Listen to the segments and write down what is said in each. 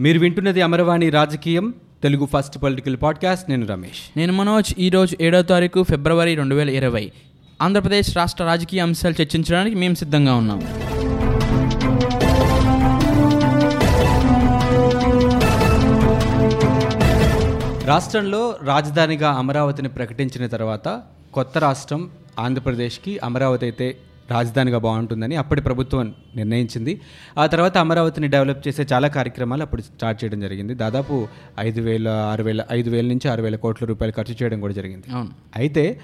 మీరు వింటున్నది అమరవాణి రాజకీయం తెలుగు ఫస్ట్ పొలిటికల్ పాడ్కాస్ట్. నేను రమేష్. నేను మనోజ్. ఈరోజు ఏడో తారీఖు ఫిబ్రవరి రెండు వేల ఇరవై. ఆంధ్రప్రదేశ్ రాష్ట్ర రాజకీయ అంశాలు చర్చించడానికి మేము సిద్ధంగా ఉన్నాం. రాష్ట్రంలో రాజధానిగా అమరావతిని ప్రకటించిన తర్వాత కొత్త రాష్ట్రం ఆంధ్రప్రదేశ్కి అమరావతి అయితే రాజధానిగా బాగుంటుందని అప్పటి ప్రభుత్వం నిర్ణయించింది. ఆ తర్వాత అమరావతిని డెవలప్ చేసే చాలా కార్యక్రమాలు అప్పుడు స్టార్ట్ చేయడం జరిగింది. దాదాపు ఐదు వేల ఆరు వేల ఐదు వేల నుంచి ఆరు వేల కోట్ల రూపాయలు ఖర్చు చేయడం కూడా జరిగింది. అయితే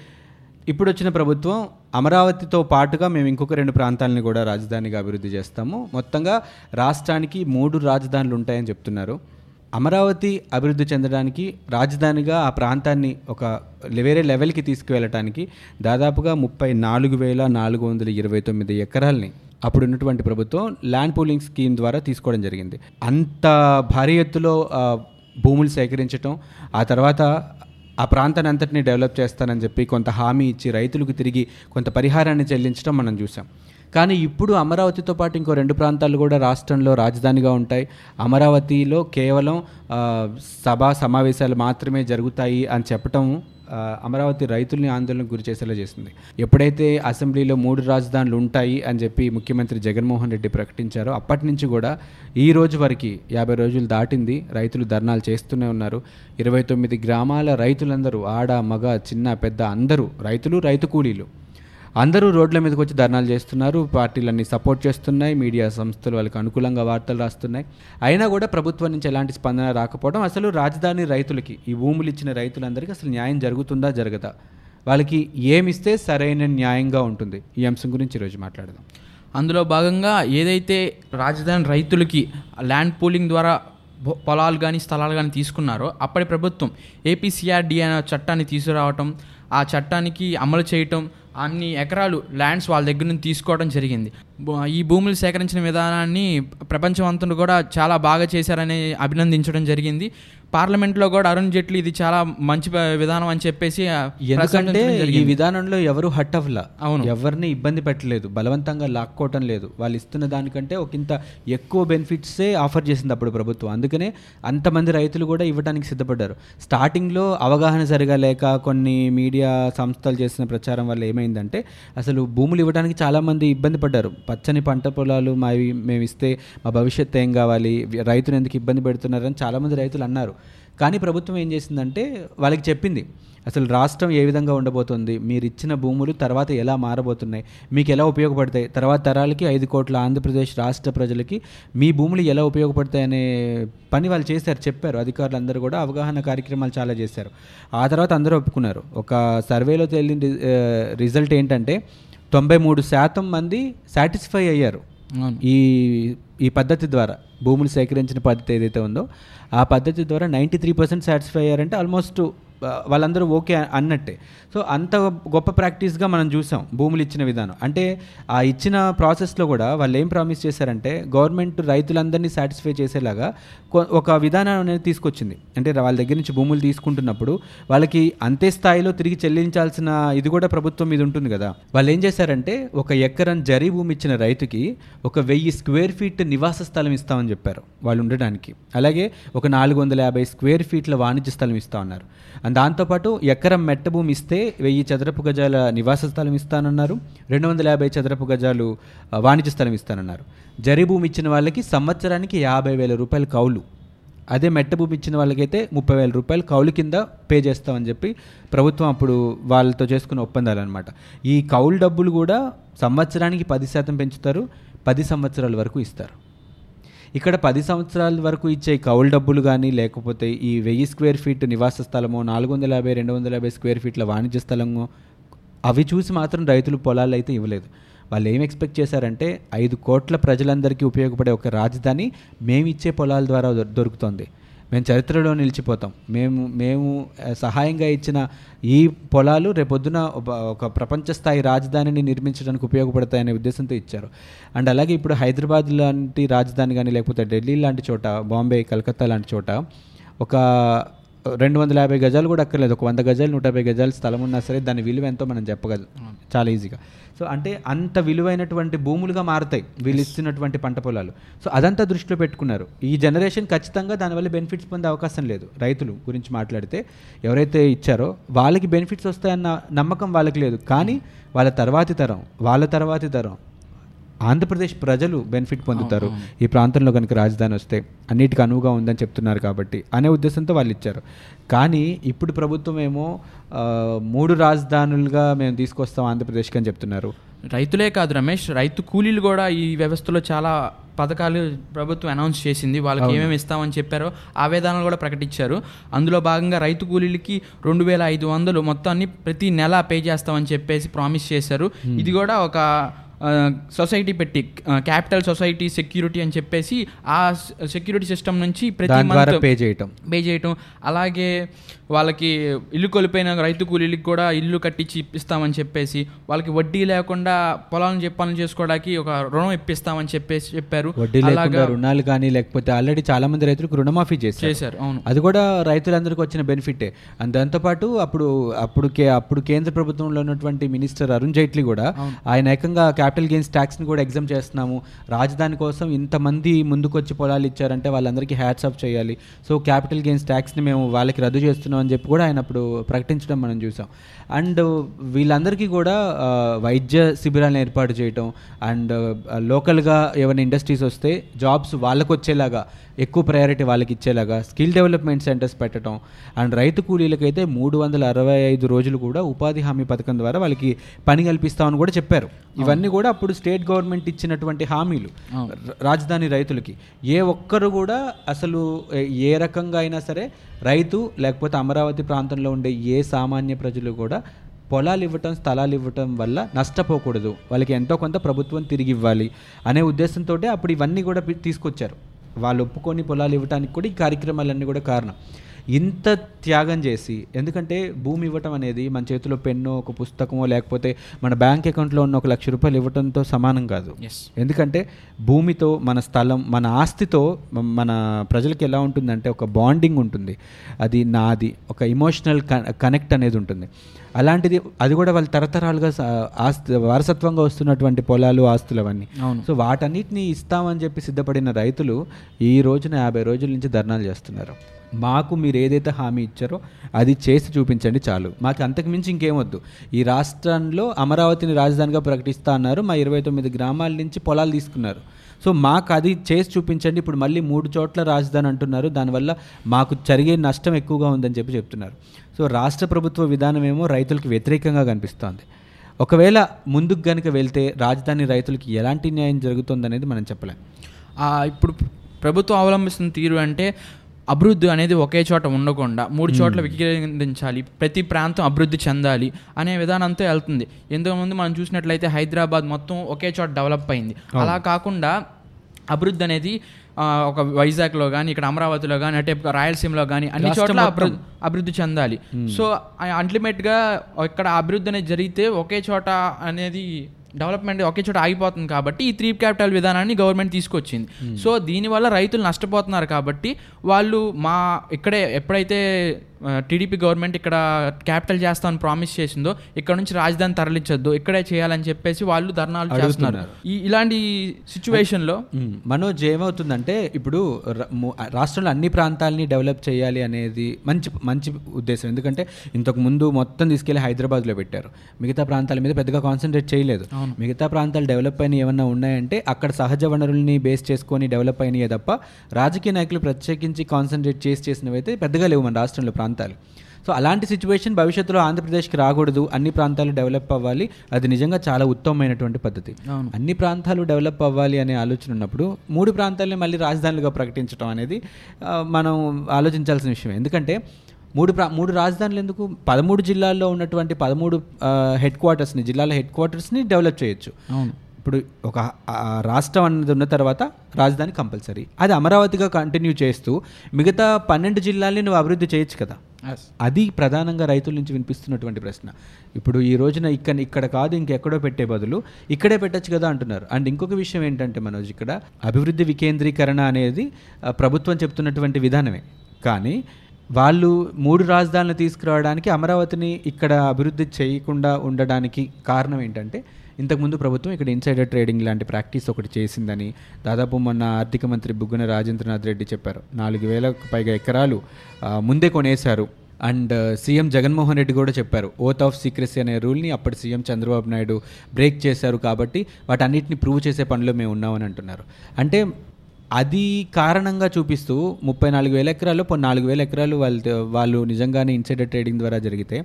ఇప్పుడు వచ్చిన ప్రభుత్వం అమరావతితో పాటుగా మేము ఇంకొక రెండు ప్రాంతాలని కూడా రాజధానిగా అభివృద్ధి చేస్తాము. మొత్తంగా రాష్ట్రానికి మూడు రాజధానులు ఉంటాయని చెప్తున్నారు. అమరావతి అభివృద్ధి చెందడానికి రాజధానిగా ఆ ప్రాంతాన్ని ఒక వేరే లెవెల్కి తీసుకువెళ్ళటానికి దాదాపుగా ముప్పై నాలుగు వేల నాలుగు వందల ఇరవై తొమ్మిది ఎకరాల్ని అప్పుడు ఉన్నటువంటి ప్రభుత్వం ల్యాండ్ పూలింగ్ స్కీమ్ ద్వారా తీసుకోవడం జరిగింది. అంత భారీ ఎత్తులో భూములు సేకరించటం ఆ తర్వాత ఆ ప్రాంతాన్ని అంతటిని డెవలప్ చేస్తానని చెప్పి కొంత హామీ ఇచ్చి రైతులకు తిరిగి కొంత పరిహారాన్ని చెల్లించడం మనం చూసాం. కానీ ఇప్పుడు అమరావతితో పాటు ఇంకో రెండు ప్రాంతాలు కూడా రాష్ట్రంలో రాజధానిగా ఉంటాయి. అమరావతిలో కేవలం సభా సమావేశాలు మాత్రమే జరుగుతాయి అని చెప్పటం అమరావతి రైతుల్ని ఆందోళనకు గురి చేసేలా చేసింది. ఎప్పుడైతే అసెంబ్లీలో మూడు రాజధానులు ఉంటాయి అని చెప్పి ముఖ్యమంత్రి జగన్మోహన్ రెడ్డి ప్రకటించారో అప్పటి నుంచి కూడా ఈ రోజు వరకు యాభై రోజులు దాటింది. రైతులు ధర్నాలు చేస్తూనే ఉన్నారు. ఇరవై తొమ్మిది గ్రామాల రైతులందరూ ఆడ మగ చిన్న పెద్ద అందరూ రైతులు రైతు కూలీలు. అందరూ రోడ్ల మీదకి వచ్చి ధర్నాలు చేస్తున్నారు. పార్టీలన్నీ సపోర్ట్ చేస్తున్నాయి. మీడియా సంస్థలు వాళ్ళకి అనుకూలంగా వార్తలు రాస్తున్నాయి. అయినా కూడా ప్రభుత్వం నుంచి ఎలాంటి స్పందన రాకపోవడం అసలు రాజధాని రైతులకి ఈ భూములు ఇచ్చిన రైతులందరికీ అసలు న్యాయం జరుగుతుందా జరగదా? వాళ్ళకి ఏమిస్తే సరైన న్యాయంగా ఉంటుంది? ఈ అంశం గురించి ఈరోజు మాట్లాడదాం. అందులో భాగంగా ఏదైతే రాజధాని రైతులకి ల్యాండ్ పూలింగ్ ద్వారా పొలాలు కానీ స్థలాలు కానీ తీసుకున్నారో అప్పటి ప్రభుత్వం ఏపీసీఆర్డి అనే చట్టాన్ని తీసుకురావటం ఆ చట్టానికి అమలు చేయటం అన్ని ఎకరాలు ల్యాండ్స్ వాళ్ళ దగ్గర నుంచి తీసుకోవడం జరిగింది. ఈ భూములు సేకరించిన విధానాన్ని ప్రపంచం అంతా కూడా చాలా బాగా చేశారని అభినందించడం జరిగింది. పార్లమెంట్లో కూడా అరుణ్ జైట్లీ ఇది చాలా మంచి విధానం అని చెప్పేసి ఎందుకంటే ఈ. విధానంలో ఎవరు హట్ అవ్వలా. అవును. ఎవరిని ఇబ్బంది పెట్టలేదు. బలవంతంగా లాక్కోవటం లేదు. వాళ్ళు ఇస్తున్న దానికంటే ఒక ఇంత ఎక్కువ బెనిఫిట్సే ఆఫర్ చేసింది అప్పుడు ప్రభుత్వం. అందుకనే అంతమంది రైతులు కూడా ఇవ్వడానికి సిద్ధపడ్డారు. స్టార్టింగ్లో అవగాహన సరిగా లేక కొన్ని మీడియా సంస్థలు చేసిన ప్రచారం వల్ల ఏమైందంటే అసలు భూములు ఇవ్వడానికి చాలామంది ఇబ్బంది పడ్డారు. పచ్చని పంట పొలాలు మావి మేము ఇస్తే మా భవిష్యత్తు ఏం కావాలి? రైతులు ఎందుకు ఇబ్బంది పెడుతున్నారని చాలామంది రైతులు అన్నారు. కానీ ప్రభుత్వం ఏం చేసిందంటే వాళ్ళకి చెప్పింది అసలు రాష్ట్రం ఏ విధంగా ఉండబోతుంది? మీరు ఇచ్చిన భూములు తర్వాత ఎలా మారబోతున్నాయి? మీకు ఎలా ఉపయోగపడతాయి? తర్వాత తరాలకి ఐదు కోట్ల ఆంధ్రప్రదేశ్ రాష్ట్ర ప్రజలకి మీ భూములు ఎలా ఉపయోగపడతాయి అనే పని వాళ్ళు చేశారు చెప్పారు. అధికారులు అందరూ కూడా అవగాహన కార్యక్రమాలు చాలా చేశారు. ఆ తర్వాత అందరూ ఒప్పుకున్నారు. ఒక సర్వేలో తేలిన రిజల్ట్ ఏంటంటే తొంభై మూడు శాతం మంది సాటిస్ఫై అయ్యారు. ఈ ఈ పద్ధతి ద్వారా భూములు సేకరించిన పద్ధతి ఏదైతే ఉందో ఆ పద్ధతి ద్వారా నైంటీ త్రీ పర్సెంట్ సాటిస్ఫై అయ్యారంటే ఆల్మోస్ట్ వాళ్ళందరూ ఓకే అన్నట్టే. సో అంత గొప్ప ప్రాక్టీస్గా మనం చూసాం భూములు ఇచ్చిన విధానం. అంటే ఆ ఇచ్చిన ప్రాసెస్లో కూడా వాళ్ళు ఏం ప్రామిస్ చేశారంటే గవర్నమెంట్ రైతులందరినీ సాటిస్ఫై చేసేలాగా ఒక విధానం అనేది తీసుకొచ్చింది. అంటే వాళ్ళ దగ్గర నుంచి భూములు తీసుకుంటున్నప్పుడు వాళ్ళకి అంతే స్థాయిలో తిరిగి చెల్లించాల్సిన ఇది కూడా ప్రభుత్వం మీద ఉంటుంది కదా. వాళ్ళు ఏం చేశారంటే ఒక ఎకరం జరీ భూమి ఇచ్చిన రైతుకి ఒక వెయ్యి స్క్వేర్ ఫీట్ నివాస స్థలం ఇస్తామని చెప్పారు వాళ్ళు ఉండడానికి అలాగే ఒక నాలుగు వందల యాభై స్క్వేర్ ఫీట్ల వాణిజ్య స్థలం ఇస్తా ఉన్నారు దాంతోపాటు ఎకరం మెట్ట భూమి ఇస్తే వెయ్యి చదరపు గజాల నివాస స్థలం ఇస్తానన్నారు. రెండు వందల యాభై చదరపు గజాలు వాణిజ్య స్థలం ఇస్తానన్నారు. జరీ భూమి ఇచ్చిన వాళ్ళకి సంవత్సరానికి యాభై వేల రూపాయలు కౌలు. అదే మెట్ట భూమి ఇచ్చిన వాళ్ళకైతే ముప్పై వేల రూపాయలు కౌలు కింద పే చేస్తామని చెప్పి ప్రభుత్వం అప్పుడు వాళ్ళతో చేసుకున్న ఒప్పందాలు అనమాట ఈ కౌలు డబ్బులు కూడా సంవత్సరానికి పది శాతం పెంచుతారు పది సంవత్సరాల వరకు ఇస్తారు. ఇక్కడ పది సంవత్సరాల వరకు ఇచ్చే కౌలు డబ్బులు కానీ లేకపోతే ఈ వెయ్యి స్క్వేర్ ఫీట్ నివాస స్థలము నాలుగు వందల యాభై రెండు వందల యాభై స్క్వేర్ ఫీట్ల వాణిజ్య స్థలము అవి చూసి మాత్రం రైతులు పొలాలు అయితే ఇవ్వలేదు. వాళ్ళు ఏం ఎక్స్పెక్ట్ చేశారంటే ఐదు కోట్ల ప్రజలందరికీ ఉపయోగపడే ఒక రాజధాని మేము ఇచ్చే పొలాల ద్వారా దొ- దొరుకుతుంది. మేము చరిత్రలో నిలిచిపోతాం. మేము మేము సహాయంగా ఇచ్చిన ఈ పొలాలు రేపొద్దున ఒక- ఒక ప్రపంచ స్థాయి రాజధానిని నిర్మించడానికి ఉపయోగపడతాయనే ఉద్దేశంతో ఇచ్చారు. అండ్ అలాగే ఇప్పుడు హైదరాబాద్ లాంటి రాజధాని కానీ లేకపోతే ఢిల్లీ లాంటి చోట బాంబే కలకత్తా లాంటి చోట ఒక రెండు వందల యాభై గజాలు కూడా అక్కర్లేదు. ఒక వంద గజాలు నూట యాభై గజాలు స్థలం ఉన్నా సరే దాని విలువ ఎంతో మనం చెప్పగలం. చాలా ఈజీగా. సో అంటే అంత విలువైనటువంటి భూములుగా మారుతాయి వీళ్ళు ఇస్తున్నటువంటి పంట పొలాలు. సో అదంతా దృష్టిలో పెట్టుకున్నారు. ఈ జనరేషన్ ఖచ్చితంగా దానివల్ల బెనిఫిట్స్ పొందే అవకాశం లేదు. రైతులు గురించి మాట్లాడితే ఎవరైతే ఇచ్చారో వాళ్ళకి బెనిఫిట్స్ వస్తాయన్న నమ్మకం వాళ్ళకి లేదు. కానీ వాళ్ళ తర్వాతి తరం వాళ్ళ తర్వాతి తరం ఆంధ్రప్రదేశ్ ప్రజలు బెనిఫిట్ పొందుతారు. ఈ ప్రాంతంలో కనుక రాజధాని వస్తే అన్నిటికీ అనువుగా ఉందని చెప్తున్నారు కాబట్టి అనే ఉద్దేశంతో వాళ్ళు ఇచ్చారు. కానీ ఇప్పుడు ప్రభుత్వం ఏమో మూడు రాజధానులుగా మేము తీసుకొస్తాం ఆంధ్రప్రదేశ్కి అని చెప్తున్నారు. రైతులే కాదు రమేష్ రైతు కూలీలు కూడా ఈ వ్యవస్థలో చాలా పథకాలు ప్రభుత్వం అనౌన్స్ చేసింది. వాళ్ళకి ఏమేమి ఇస్తామని చెప్పారో ఆ విధానాలు కూడా ప్రకటించారు. అందులో భాగంగా రైతు కూలీలకి రెండు వేల ఐదు వందలు మొత్తాన్ని ప్రతి నెల పే చేస్తామని చెప్పేసి ప్రామిస్ చేశారు. ఇది కూడా ఒక సొసైటీ పెట్టి క్యాపిటల్ సొసైటీ సెక్యూరిటీ అని చెప్పేసి ఆ సెక్యూరిటీ సిస్టమ్ నుంచి ప్రతి పే చేయటం. పే చేయటం. అలాగే వాళ్ళకి ఇల్లు కోల్పోయిన రైతు కూలీలకు కూడా ఇల్లు కట్టించి ఇప్పిస్తామని చెప్పేసి వాళ్ళకి వడ్డీ లేకుండా పొలాలను చెప్పాలని చేసుకోవడానికి ఒక రుణం ఇప్పిస్తామని చెప్పేసి చెప్పారు. వడ్డీ లేకుండా రుణాలు కానీ లేకపోతే ఆల్రెడీ చాలా మంది రైతులకు రుణమాఫీ చేశారు. చేశారు అవును. అది కూడా రైతులందరికీ వచ్చిన బెనిఫిటే. అండ్ దాంతోపాటు అప్పుడు అప్పుడు కే అప్పుడు కేంద్ర ప్రభుత్వంలో ఉన్నటువంటి మినిస్టర్ అరుణ్ జైట్లీ కూడా ఆయన ఏకంగా క్యాపిటల్ గెయిన్స్ ట్యాక్స్ని కూడా ఎగ్జామ్ చేస్తున్నాము. రాజధాని కోసం ఇంతమంది ముందుకొచ్చి పొలాలు ఇచ్చారంటే వాళ్ళందరికీ హ్యాట్స్ ఆఫ్ చేయాలి. సో క్యాపిటల్ గెయిన్స్ ట్యాక్స్ని మేము వాళ్ళకి రద్దు చేస్తున్నాం అని చెప్పి కూడా ఆయన అప్పుడు ప్రకటించడం మనం చూసాం. అండ్ వీళ్ళందరికీ కూడా వైద్య శిబిరాలను ఏర్పాటు చేయటం అండ్ లోకల్గా ఏమైనా ఇండస్ట్రీస్ వస్తే జాబ్స్ వాళ్ళకు వచ్చేలాగా ఎక్కువ ప్రయారిటీ వాళ్ళకి ఇచ్చేలాగా స్కిల్ డెవలప్మెంట్ సెంటర్స్ పెట్టడం అండ్ రైతు కూలీలకైతే మూడు వందల అరవై ఐదు రోజులు కూడా ఉపాధి హామీ పథకం ద్వారా వాళ్ళకి పని కల్పిస్తామని కూడా చెప్పారు. ఇవన్నీ కూడా అప్పుడు స్టేట్ గవర్నమెంట్ ఇచ్చినటువంటి హామీలు రాజధాని రైతులకి. ఏ ఒక్కరు కూడా అసలు ఏ రకంగా అయినా సరే రైతు లేకపోతే అమరావతి ప్రాంతంలో ఉండే ఏ సామాన్య ప్రజలు కూడా పొలాలు ఇవ్వటం స్థలాలు ఇవ్వటం వల్ల నష్టపోకూడదు. వాళ్ళకి ఎంతో కొంత ప్రభుత్వం తిరిగి ఇవ్వాలి అనే ఉద్దేశంతో అప్పుడు ఇవన్నీ కూడా తీసుకొచ్చారు. వాళ్ళు ఒప్పుకొని పొలాలు ఇవ్వడానికి కూడా ఈ కార్యక్రమాలన్నీ కూడా కారణం. ఇంత త్యాగం చేసి ఎందుకంటే భూమి ఇవ్వటం అనేది మన చేతిలో పెన్నో ఒక పుస్తకమో లేకపోతే మన బ్యాంక్ అకౌంట్లో ఉన్న ఒక లక్ష రూపాయలు ఇవ్వటంతో సమానం కాదు. ఎస్ ఎందుకంటే భూమితో మన స్థలం మన ఆస్తితో మన ప్రజలకు ఎలా ఉంటుందంటే ఒక బాండింగ్ ఉంటుంది. అది నాది ఒక ఇమోషనల్ కనెక్ట్ అనేది ఉంటుంది. అలాంటిది అది కూడా వాళ్ళు తరతరాలుగా ఆస్తి వారసత్వంగా వస్తున్నటువంటి పొలాలు ఆస్తులు అవన్నీ. అవును. సో వాటన్నిటిని ఇస్తామని చెప్పి సిద్ధపడిన రైతులు ఈ రోజున యాభై రోజుల నుంచి ధర్నాలు చేస్తున్నారు. మాకు మీరు ఏదైతే హామీ ఇచ్చారో అది చేసి చూపించండి చాలు. మాకు అంతకుమించి ఇంకేమొద్దు ఈ రాష్ట్రంలో అమరావతిని రాజధానిగా ప్రకటిస్తా అన్నారు. మా ఇరవై తొమ్మిది గ్రామాల నుంచి పొలాలు తీసుకున్నారు. సో మాకు అది చేసి చూపించండి. ఇప్పుడు మళ్ళీ మూడు చోట్ల రాజధాని అంటున్నారు. దానివల్ల మాకు జరిగే నష్టం ఎక్కువగా ఉందని చెప్పి చెప్తున్నారు. సో రాష్ట్ర ప్రభుత్వ విధానం ఏమో రైతులకు వ్యతిరేకంగా కనిపిస్తోంది. ఒకవేళ ముందుకు కనుక వెళ్తే రాజధాని రైతులకి ఎలాంటి న్యాయం జరుగుతుందనేది మనం చెప్పలేం. ఇప్పుడు ప్రభుత్వం అవలంబిస్తున్న తీరు అంటే అభివృద్ధి అనేది ఒకే చోట ఉండకుండా మూడు చోట్ల వికేంద్రించాలి ప్రతి ప్రాంతం అభివృద్ధి చెందాలి అనే విధానంతో వెళ్తుంది. ఎంతకుముందు మనం చూసినట్లయితే హైదరాబాద్ మొత్తం ఒకే చోట డెవలప్ అయింది. అలా కాకుండా అభివృద్ధి అనేది ఒక వైజాగ్లో కానీ ఇక్కడ అమరావతిలో కానీ అటే రాయలసీమలో కానీ అన్ని చోట్ల. అభివృద్ధి అభివృద్ధి చెందాలి. సో అల్టిమేట్గా ఇక్కడ అభివృద్ధి అనేది జరిగితే ఒకే చోట అనేది డెవలప్మెంట్ ఒకే చోట ఆగిపోతుంది కాబట్టి ఈ త్రీ క్యాపిటల్ విధానాన్ని గవర్నమెంట్ తీసుకొచ్చింది. సో దీనివల్ల రైతులు నష్టపోతున్నారు కాబట్టి వాళ్ళు మా ఇక్కడే ఎప్పుడైతే టీడీపీ గవర్నమెంట్ ఇక్కడ క్యాపిటల్ చేస్తామని ప్రామిస్ చేసిందో ఇక్కడ నుంచి రాజధాని తరలించొద్దు ఇక్కడే చేయాలని చెప్పేసి వాళ్ళు ధర్నాలు చేస్తున్నారు. ఈ ఇలాంటి సిచ్యువేషన్లో. మనోజ్ ఏమవుతుందంటే ఇప్పుడు రాష్ట్రంలో అన్ని ప్రాంతాలని డెవలప్ చేయాలి అనేది మంచి మంచి ఉద్దేశం. ఎందుకంటే ఇంతకు ముందు మొత్తం తీసుకెళ్ళి హైదరాబాద్లో పెట్టారు. మిగతా ప్రాంతాల మీద పెద్దగా కాన్సన్ట్రేట్ చేయలేదు. మిగతా ప్రాంతాలు డెవలప్ అయిన ఏమన్నా ఉన్నాయంటే అక్కడ సహజ వనరుల్ని బేస్ చేసుకొని డెవలప్ అయినాయే తప్ప రాజకీయ నాయకులు ప్రత్యేకించి కాన్సన్ట్రేట్ చేసి చేసినవైతే పెద్దగా లేవు మన రాష్ట్రంలో ప్రాంతాలు. సో అలాంటి సిచ్యువేషన్ భవిష్యత్తులో ఆంధ్రప్రదేశ్కి రాకూడదు. అన్ని ప్రాంతాలు డెవలప్ అవ్వాలి. అది నిజంగా చాలా ఉత్తమమైనటువంటి పద్ధతి. అన్ని ప్రాంతాలు డెవలప్ అవ్వాలి అనే ఆలోచన ఉన్నప్పుడు మూడు ప్రాంతాలని మళ్ళీ రాజధానులుగా ప్రకటించడం అనేది మనం ఆలోచించాల్సిన విషయం. ఎందుకంటే మూడు ప్రా మూడు రాజధానులు ఎందుకు? పదమూడు జిల్లాల్లో ఉన్నటువంటి పదమూడు హెడ్ క్వార్టర్స్ని జిల్లాల హెడ్ క్వార్టర్స్ని డెవలప్ చేయొచ్చు. ఇప్పుడు ఒక రాష్ట్రం అన్నది ఉన్న తర్వాత రాజధాని కంపల్సరీ. అది అమరావతిగా కంటిన్యూ చేస్తూ మిగతా పన్నెండు జిల్లాల్ని నువ్వు అభివృద్ధి చేయొచ్చు కదా? అది ప్రధానంగా రైతుల నుంచి వినిపిస్తున్నటువంటి ప్రశ్న. ఇప్పుడు ఈ రోజున ఇక్కడ ఇక్కడ కాదు ఇంకెక్కడో పెట్టే బదులు ఇక్కడే పెట్టచ్చు కదా అంటున్నారు. అండ్ ఇంకొక విషయం ఏంటంటే మనోజ్ ఇక్కడ అభివృద్ధి వికేంద్రీకరణ అనేది ప్రభుత్వం చెప్తున్నటువంటి విధానమే. కానీ వాళ్ళు మూడు రాజధానులు తీసుకురావడానికి అమరావతిని ఇక్కడ అభివృద్ధి చేయకుండా ఉండడానికి కారణం ఏంటంటే ఇంతకుముందు ప్రభుత్వం ఇక్కడ ఇన్సైడర్ ట్రేడింగ్ లాంటి ప్రాక్టీస్ ఒకటి చేసిందని దాదాపు మొన్న ఆర్థిక మంత్రి బుగ్గన రాజేంద్రనాథ్ రెడ్డి చెప్పారు. నాలుగు వేలకు పైగా ఎకరాలు ముందే కొనేశారు. అండ్ సీఎం జగన్మోహన్ రెడ్డి కూడా చెప్పారు ఓత్ ఆఫ్ సీక్రెసీ అనే రూల్ని అప్పటి సీఎం చంద్రబాబు నాయుడు బ్రేక్ చేశారు కాబట్టి వాటన్నిటిని ప్రూవ్ చేసే పనిలో మేము ఉన్నామని అంటున్నారు. అంటే అది కారణంగా చూపిస్తూ ముప్పై నాలుగు వేల ఎకరాలు నాలుగు వేల ఎకరాలు వాళ్ళు వాళ్ళు నిజంగానే ఇన్సైడర్ ట్రేడింగ్ ద్వారా జరిగితే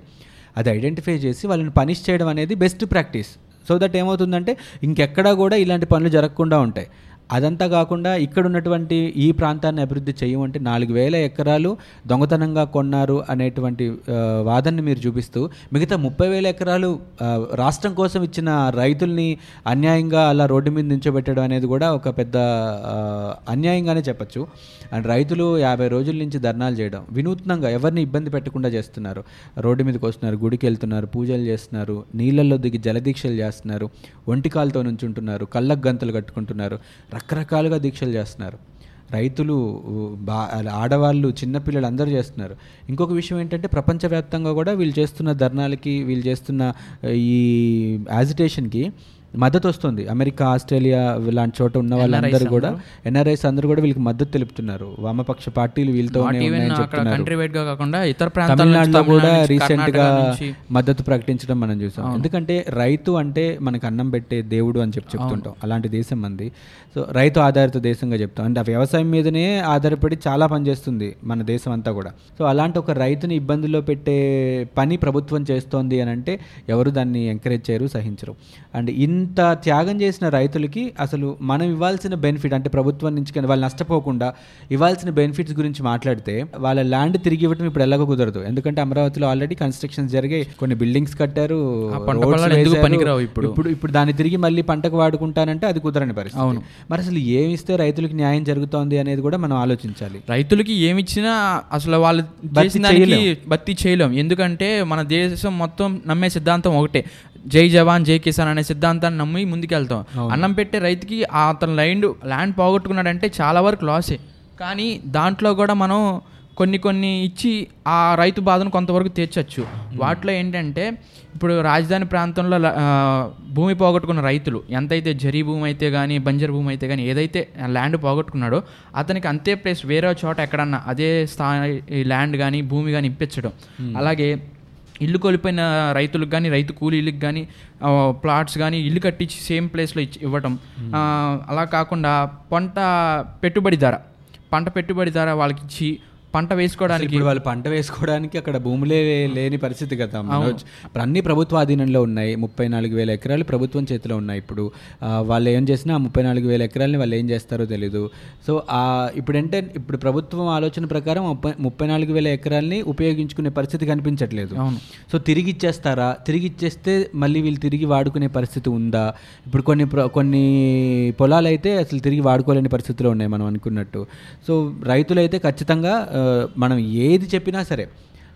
అది ఐడెంటిఫై చేసి వాళ్ళని పనిష్ చేయడం అనేది బెస్ట్ ప్రాక్టీస్. సో దట్ ఏమవుతుందంటే ఇంకెక్కడా కూడా ఇలాంటి పనులు జరగకుండా ఉంటాయి. అదంతా కాకుండా ఇక్కడ ఉన్నటువంటి ఈ ప్రాంతాన్ని అభివృద్ధి చేయమంటే నాలుగు వేల ఎకరాలు దొంగతనంగా కొన్నారు అనేటువంటి వాదనని మీరు చూపిస్తూ మిగతా ముప్పై వేల ఎకరాలు రాష్ట్రం కోసం ఇచ్చిన రైతుల్ని అన్యాయంగా అలా రోడ్డు మీద నించోబెట్టడం అనేది కూడా ఒక పెద్ద అన్యాయంగానే చెప్పచ్చు. అండ్ రైతులు యాభై రోజుల నుంచి ధర్నాలు చేయడం వినూత్నంగా ఎవరిని ఇబ్బంది పెట్టకుండా చేస్తున్నారు. రోడ్డు మీదకి వస్తున్నారు గుడికి వెళ్తున్నారు పూజలు చేస్తున్నారు నీళ్ళల్లో దిగి జలదీక్షలు చేస్తున్నారు ఒంటికాలతో నుంచి ఉంటున్నారు కళ్ళకు గంతలు కట్టుకుంటున్నారు రకరకాలుగా దీక్షలు చేస్తున్నారు. రైతులు బా ఆడవాళ్ళు చిన్నపిల్లలు అందరూ చేస్తున్నారు. ఇంకొక విషయం ఏంటంటే ప్రపంచవ్యాప్తంగా కూడా వీళ్ళు చేస్తున్న ధర్నాలకి వీళ్ళు చేస్తున్న ఈ యాజిటేషన్కి మద్దతు వస్తుంది అమెరికా ఆస్ట్రేలియా లాంటి చోట ఉన్న వాళ్ళందరూ కూడా ఎన్ఆర్ఐస్ అందరూ కూడా వీళ్ళకి మద్దతు తెలుపుతున్నారు. వామపక్ష పార్టీలు వీళ్ళతో కాకుండా ఇతర తమిళనాడులో కూడా రీసెంట్గా మద్దతు ప్రకటించడం మనం చూసాం. ఎందుకంటే రైతు అంటే మనకు అన్నం పెట్టే దేవుడు అని చెప్పి చెప్తుంటాం. అలాంటి దేశం మంది సో రైతు ఆధారిత దేశంగా చెప్తాం. అంటే ఆ వ్యవసాయం మీదనే ఆధారపడి చాలా పనిచేస్తుంది మన దేశం అంతా కూడా. సో అలాంటి ఒక రైతుని ఇబ్బందుల్లో పెట్టే పని ప్రభుత్వం చేస్తోంది అని అంటే ఎవరు దాన్ని ఎంకరేజ్ చేయరు సహించరు. అండ్ ఇంత త్యాగం చేసిన రైతులకి అసలు మనం ఇవ్వాల్సిన బెనిఫిట్ అంటే ప్రభుత్వం నుంచి కానీ వాళ్ళు నష్టపోకుండా ఇవ్వాల్సిన బెనిఫిట్స్ గురించి మాట్లాడితే వాళ్ళ ల్యాండ్ తిరిగి ఇవ్వడం ఇప్పుడు ఎలాగో కుదరదు. ఎందుకంటే అమరావతిలో ఆల్రెడీ కన్స్ట్రక్షన్స్ జరిగాయి. కొన్ని బిల్డింగ్స్ కట్టారు ఇప్పుడు? ఇప్పుడు ఇప్పుడు దాన్ని తిరిగి మళ్ళీ పంటకు వాడుకుంటానంటే అది కుదరని పరిస్థితి. అవును. మరి అసలు ఏమి ఇస్తే రైతులకు న్యాయం జరుగుతోంది అనేది కూడా మనం ఆలోచించాలి. రైతులకి ఏమి ఇచ్చినా అసలు వాళ్ళు. భర్తీ చేయలేం. ఎందుకంటే మన దేశం మొత్తం నమ్మే సిద్ధాంతం ఒకటే. జై జవాన్ జై కిసాన్ అనే సిద్ధాంతాన్ని నమ్మి ముందుకెళ్తాం. అన్నం పెట్టే రైతుకి అతను ల్యాండ్ ల్యాండ్ పోగొట్టుకున్నాడంటే చాలా వరకు లాసే కానీ దాంట్లో కూడా మనం కొన్ని కొన్ని ఇచ్చి ఆ రైతు బాధను కొంతవరకు తీర్చచ్చు. వాటిలో ఏంటంటే ఇప్పుడు రాజధాని ప్రాంతంలో భూమి పోగొట్టుకున్న రైతులు ఎంతైతే జరీ భూమి అయితే కానీ బంజర్ భూమి అయితే కానీ ఏదైతే ల్యాండ్ పోగొట్టుకున్నాడో అతనికి అంతే ప్లేస్ వేరే చోట ఎక్కడన్నా అదే స్థాయి ల్యాండ్ కానీ భూమి కానీ ఇప్పించడం. అలాగే ఇల్లు కోల్పోయిన రైతులకు కానీ రైతు కూలీలకు కానీ ప్లాట్స్ కానీ ఇల్లు కట్టించి సేమ్ ప్లేస్లో ఇచ్చి ఇవ్వటం. అలా కాకుండా పంట పెట్టుబడి ధర పంట పెట్టుబడి ధర వాళ్ళకి ఇచ్చి పంట వేసుకోవడానికి. వాళ్ళు పంట వేసుకోవడానికి అక్కడ భూములే లేని పరిస్థితి కదా. అన్ని ప్రభుత్వ ఆధీనంలో ఉన్నాయి. ముప్పై నాలుగు వేల ఎకరాలు ప్రభుత్వం చేతిలో ఉన్నాయి ఇప్పుడు. వాళ్ళు ఏం చేసినా ఆ ముప్పై నాలుగు వేల ఎకరాలని వాళ్ళు ఏం చేస్తారో తెలీదు. సో ఆ ఇప్పుడంటే ఇప్పుడు ప్రభుత్వం ఆలోచన ప్రకారం ముప్పై ముప్పై నాలుగు వేల ఎకరాలని ఉపయోగించుకునే పరిస్థితి కనిపించట్లేదు. అవును. సో తిరిగి ఇచ్చేస్తారా? తిరిగి ఇచ్చేస్తే మళ్ళీ వీళ్ళు తిరిగి వాడుకునే పరిస్థితి ఉందా? ఇప్పుడు కొన్ని కొన్ని పొలాలు అయితే అసలు తిరిగి వాడుకోలేని పరిస్థితిలో ఉన్నాయి మనం అనుకున్నట్టు. సో రైతులైతే ఖచ్చితంగా మనం ఏది చెప్పినా సరే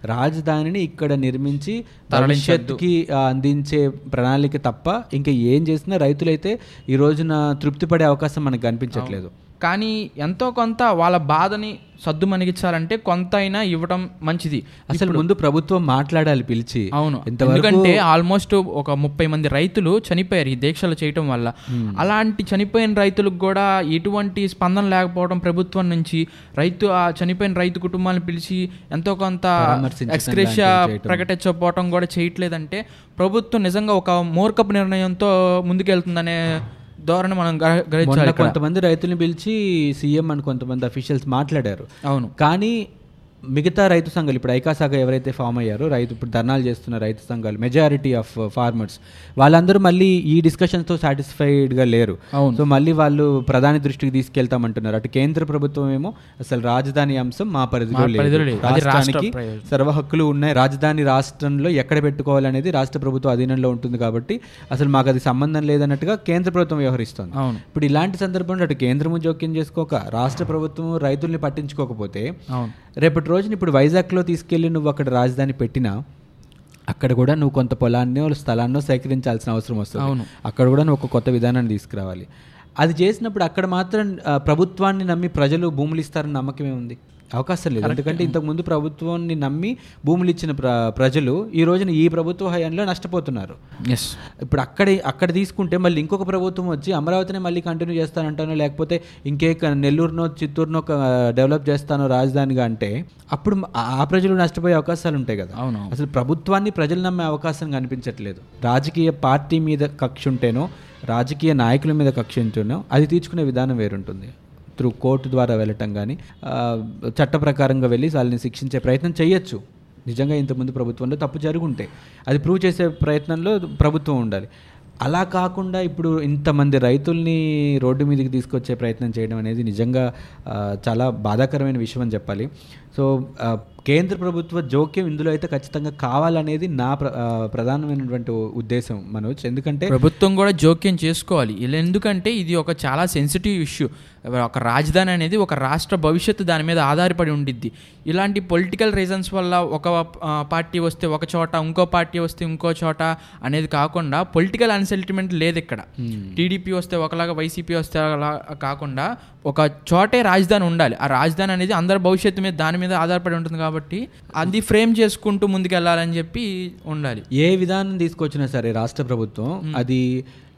రాజధానిని ఇక్కడ నిర్మించి భవిష్యత్తుకి అందించే ప్రణాళిక తప్ప ఇంకా ఏం చేసినా రైతులైతే ఈ రోజున తృప్తి పడే అవకాశం మనకు కనిపించట్లేదు. కానీ ఎంతో కొంత వాళ్ళ బాధని సద్దు మణిగించాలంటే కొంత అయినా ఇవ్వటం మంచిది. అసలు ముందు ప్రభుత్వం మాట్లాడాలి పిలిచి. అవును. ఎందుకంటే ఆల్మోస్ట్ ఒక ముప్పై మంది రైతులు చనిపోయారు ఈ దీక్షలు చేయటం వల్ల. అలాంటి చనిపోయిన రైతులకు కూడా ఎటువంటి స్పందన లేకపోవడం ప్రభుత్వం నుంచి రైతు ఆ చనిపోయిన రైతు కుటుంబాలను పిలిచి ఎంతో కొంత ఎక్స్క్రేషియా. ప్రకటించకపోవడం కూడా చేయట్లేదంటే ప్రభుత్వం నిజంగా ఒక మూర్ఖపు నిర్ణయంతో ముందుకెళ్తుందనే ధోరణి మనం గ్రహించాలి. కొంతమంది రైతుల్ని పిలిచి సీఎం అని కొంతమంది అఫీషియల్స్ మాట్లాడారు అవును కానీ మిగతా రైతు సంఘాలు ఇప్పుడు ఐకాసాగ ఎవరైతే ఫామ్ అయ్యారో రైతు ఇప్పుడు ధర్నాలు చేస్తున్న రైతు సంఘాలు మెజారిటీ ఆఫ్ ఫార్మర్స్ వాళ్ళందరూ మళ్ళీ ఈ డిస్కషన్స్తో సాటిస్ఫైడ్గా లేరు. సో మళ్ళీ వాళ్ళు ప్రధాని దృష్టికి తీసుకెళ్తామంటున్నారు. అటు కేంద్ర ప్రభుత్వం ఏమో అసలు రాజధాని అంశం మా పరిధిలో లేదు. రాష్ట్రానికి. సర్వ హక్కులు ఉన్నాయి. రాజధాని రాష్ట్రంలో ఎక్కడ పెట్టుకోవాలనేది రాష్ట్ర ప్రభుత్వం అధీనంలో ఉంటుంది కాబట్టి అసలు మాకు అది సంబంధం లేదన్నట్టుగా కేంద్ర ప్రభుత్వం వ్యవహరిస్తుంది. ఇప్పుడు ఇలాంటి సందర్భంలో అటు కేంద్రము జోక్యం చేసుకోక రాష్ట్ర ప్రభుత్వం రైతుల్ని పట్టించుకోకపోతే రేపటి రోజున ఇప్పుడు వైజాగ్లో తీసుకెళ్ళి నువ్వు అక్కడ రాజధాని పెట్టినా అక్కడ కూడా నువ్వు కొంత పొలాన్నో స్థలాన్నో సేకరించాల్సిన అవసరం వస్తుంది. అవును. అక్కడ కూడా నువ్వు ఒక కొత్త విధానాన్ని తీసుకురావాలి. అది చేసినప్పుడు అక్కడ మాత్రం ప్రభుత్వాన్ని నమ్మి ప్రజలు భూములు ఇస్తారని నమ్మకమే ఉంది అవకాశం లేదు. ఎందుకంటే ఇంతకుముందు ప్రభుత్వాన్ని నమ్మి భూములు ఇచ్చిన ప్ర ప్రజలు ఈ రోజున ఈ ప్రభుత్వ హయాంలో నష్టపోతున్నారు. ఎస్ ఇప్పుడు అక్కడ అక్కడ తీసుకుంటే మళ్ళీ ఇంకొక ప్రభుత్వం వచ్చి అమరావతిని మళ్ళీ కంటిన్యూ చేస్తానంటానో లేకపోతే ఇంకే నెల్లూరునో చిత్తూరునో డెవలప్ చేస్తానో రాజధానిగా అంటే అప్పుడు ఆ ప్రజలు నష్టపోయే అవకాశాలు ఉంటాయి కదా. అవును. అసలు ప్రభుత్వాన్ని ప్రజలు నమ్మే అవకాశం కనిపించట్లేదు. రాజకీయ పార్టీ మీద కక్ష ఉంటేనో రాజకీయ నాయకుల మీద కక్ష ఉంటేనో అది తీర్చుకునే విధానం వేరుంటుంది. త్రూ కోర్టు ద్వారా వెళ్ళటం కానీ చట్ట ప్రకారంగా వెళ్ళి వాళ్ళని శిక్షించే ప్రయత్నం చేయొచ్చు నిజంగా ఇంతకుముందు ప్రభుత్వంలో తప్పు జరుగుంటే. అది ప్రూవ్ చేసే ప్రయత్నంలో ప్రభుత్వం ఉండాలి. అలా కాకుండా ఇప్పుడు ఇంతమంది రైతుల్ని రోడ్డు మీదకి తీసుకొచ్చే ప్రయత్నం చేయడం అనేది నిజంగా చాలా బాధాకరమైన విషయం అని చెప్పాలి. సో కేంద్ర ప్రభుత్వ జోక్యం ఇందులో అయితే ఖచ్చితంగా కావాలనేది నా ప్రధానమైనటువంటి ఉద్దేశం మనోజ్. ఎందుకంటే ప్రభుత్వం కూడా జోక్యం చేసుకోవాలి. ఎందుకంటే ఇది ఒక చాలా సెన్సిటివ్ ఇష్యూ ఒక రాజధాని అనేది ఒక రాష్ట్ర భవిష్యత్తు దాని మీద ఆధారపడి ఉండిద్ది. ఇలాంటి పొలిటికల్ రీజన్స్ వల్ల ఒక పార్టీ వస్తే ఒక చోట ఇంకో పార్టీ వస్తే ఇంకో చోట అనేది కాకుండా పొలిటికల్ అన్సెటిల్మెంట్ లేదు ఇక్కడ. టీడీపీ వస్తే ఒకలాగా వైసీపీ వస్తే అలా కాకుండా ఒక చోటే రాజధాని ఉండాలి. ఆ రాజధాని అనేది అందరి భవిష్యత్తు మీద దాని మీద ఆధారపడి ఉంటుంది కాబట్టి అది ఫ్రేమ్ చేసుకుంటూ ముందుకెళ్ళాలని చెప్పి ఉండాలి. ఏ విధానం తీసుకొచ్చినా సరే రాష్ట్ర ప్రభుత్వం అది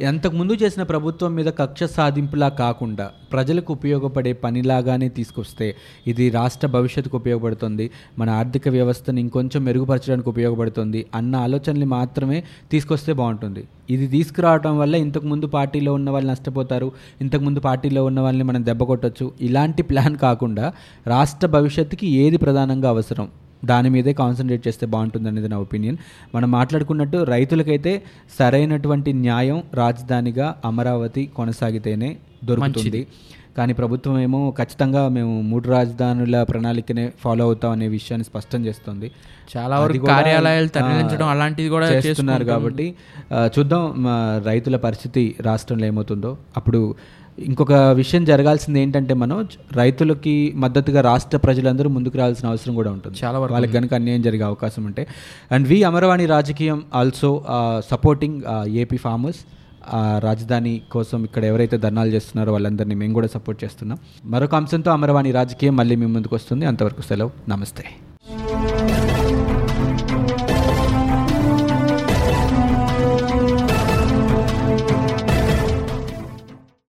అంతకుముందు చేసిన ప్రభుత్వం మీద కక్ష సాధింపులా కాకుండా ప్రజలకు ఉపయోగపడే పనిలాగానే తీసుకొస్తే ఇది రాష్ట్ర భవిష్యత్తుకు ఉపయోగపడుతుంది మన ఆర్థిక వ్యవస్థను ఇంకొంచెం మెరుగుపరచడానికి ఉపయోగపడుతుంది అన్న ఆలోచనలు మాత్రమే తీసుకొస్తే బాగుంటుంది. ఇది తీసుకురావడం వల్ల ఇంతకు ముందు పార్టీలో ఉన్న వాళ్ళు నష్టపోతారు ఇంతకు ముందు పార్టీలో ఉన్న వాళ్ళని మనం దెబ్బ కొట్టచ్చు. ఇలాంటి ప్లాన్ కాకుండా రాష్ట్ర భవిష్యత్తుకి ఏది ప్రధానంగా అవసరం? దాని మీదే కాన్సన్ట్రేట్ చేస్తే బాగుంటుంది అనేది నా ఒపీనియన్ మనం మాట్లాడుకున్నట్టు రైతులకైతే సరైనటువంటి న్యాయం రాజధానిగా అమరావతి కొనసాగితేనే దొరుకుతుంది. కానీ ప్రభుత్వం ఏమో ఖచ్చితంగా మేము మూడు రాజధానుల ప్రణాళికనే ఫాలో అవుతాం అనే విషయాన్ని స్పష్టం చేస్తుంది. చాలా వరకు కార్యాలయాలు తరలించడం అలాంటిది కూడా చేస్తున్నారు. కాబట్టి చూద్దాం రైతుల పరిస్థితి రాష్ట్రంలో ఏమవుతుందో. అప్పుడు ఇంకొక విషయం జరగాల్సింది ఏంటంటే మనోజ్ రైతులకి మద్దతుగా రాష్ట్ర ప్రజలందరూ ముందుకు రావాల్సిన అవసరం కూడా ఉంటుంది. చాలా వరకు వాళ్ళకి కనుక అన్యాయం జరిగే అవకాశం ఉంటే. అండ్ వి అమరవాణి రాజకీయం ఆల్సో సపోర్టింగ్ ఏపీ ఫార్మర్స్ రాజధాని కోసం ఇక్కడ ఎవరైతే ధర్నాలు చేస్తున్నారో వాళ్ళందరినీ మేము కూడా సపోర్ట్ చేస్తున్నాం. మరొక అంశంతో అమరవాణి రాజకీయం మళ్ళీ మీ ముందుకు వస్తుంది. అంతవరకు సెలవు. నమస్తే.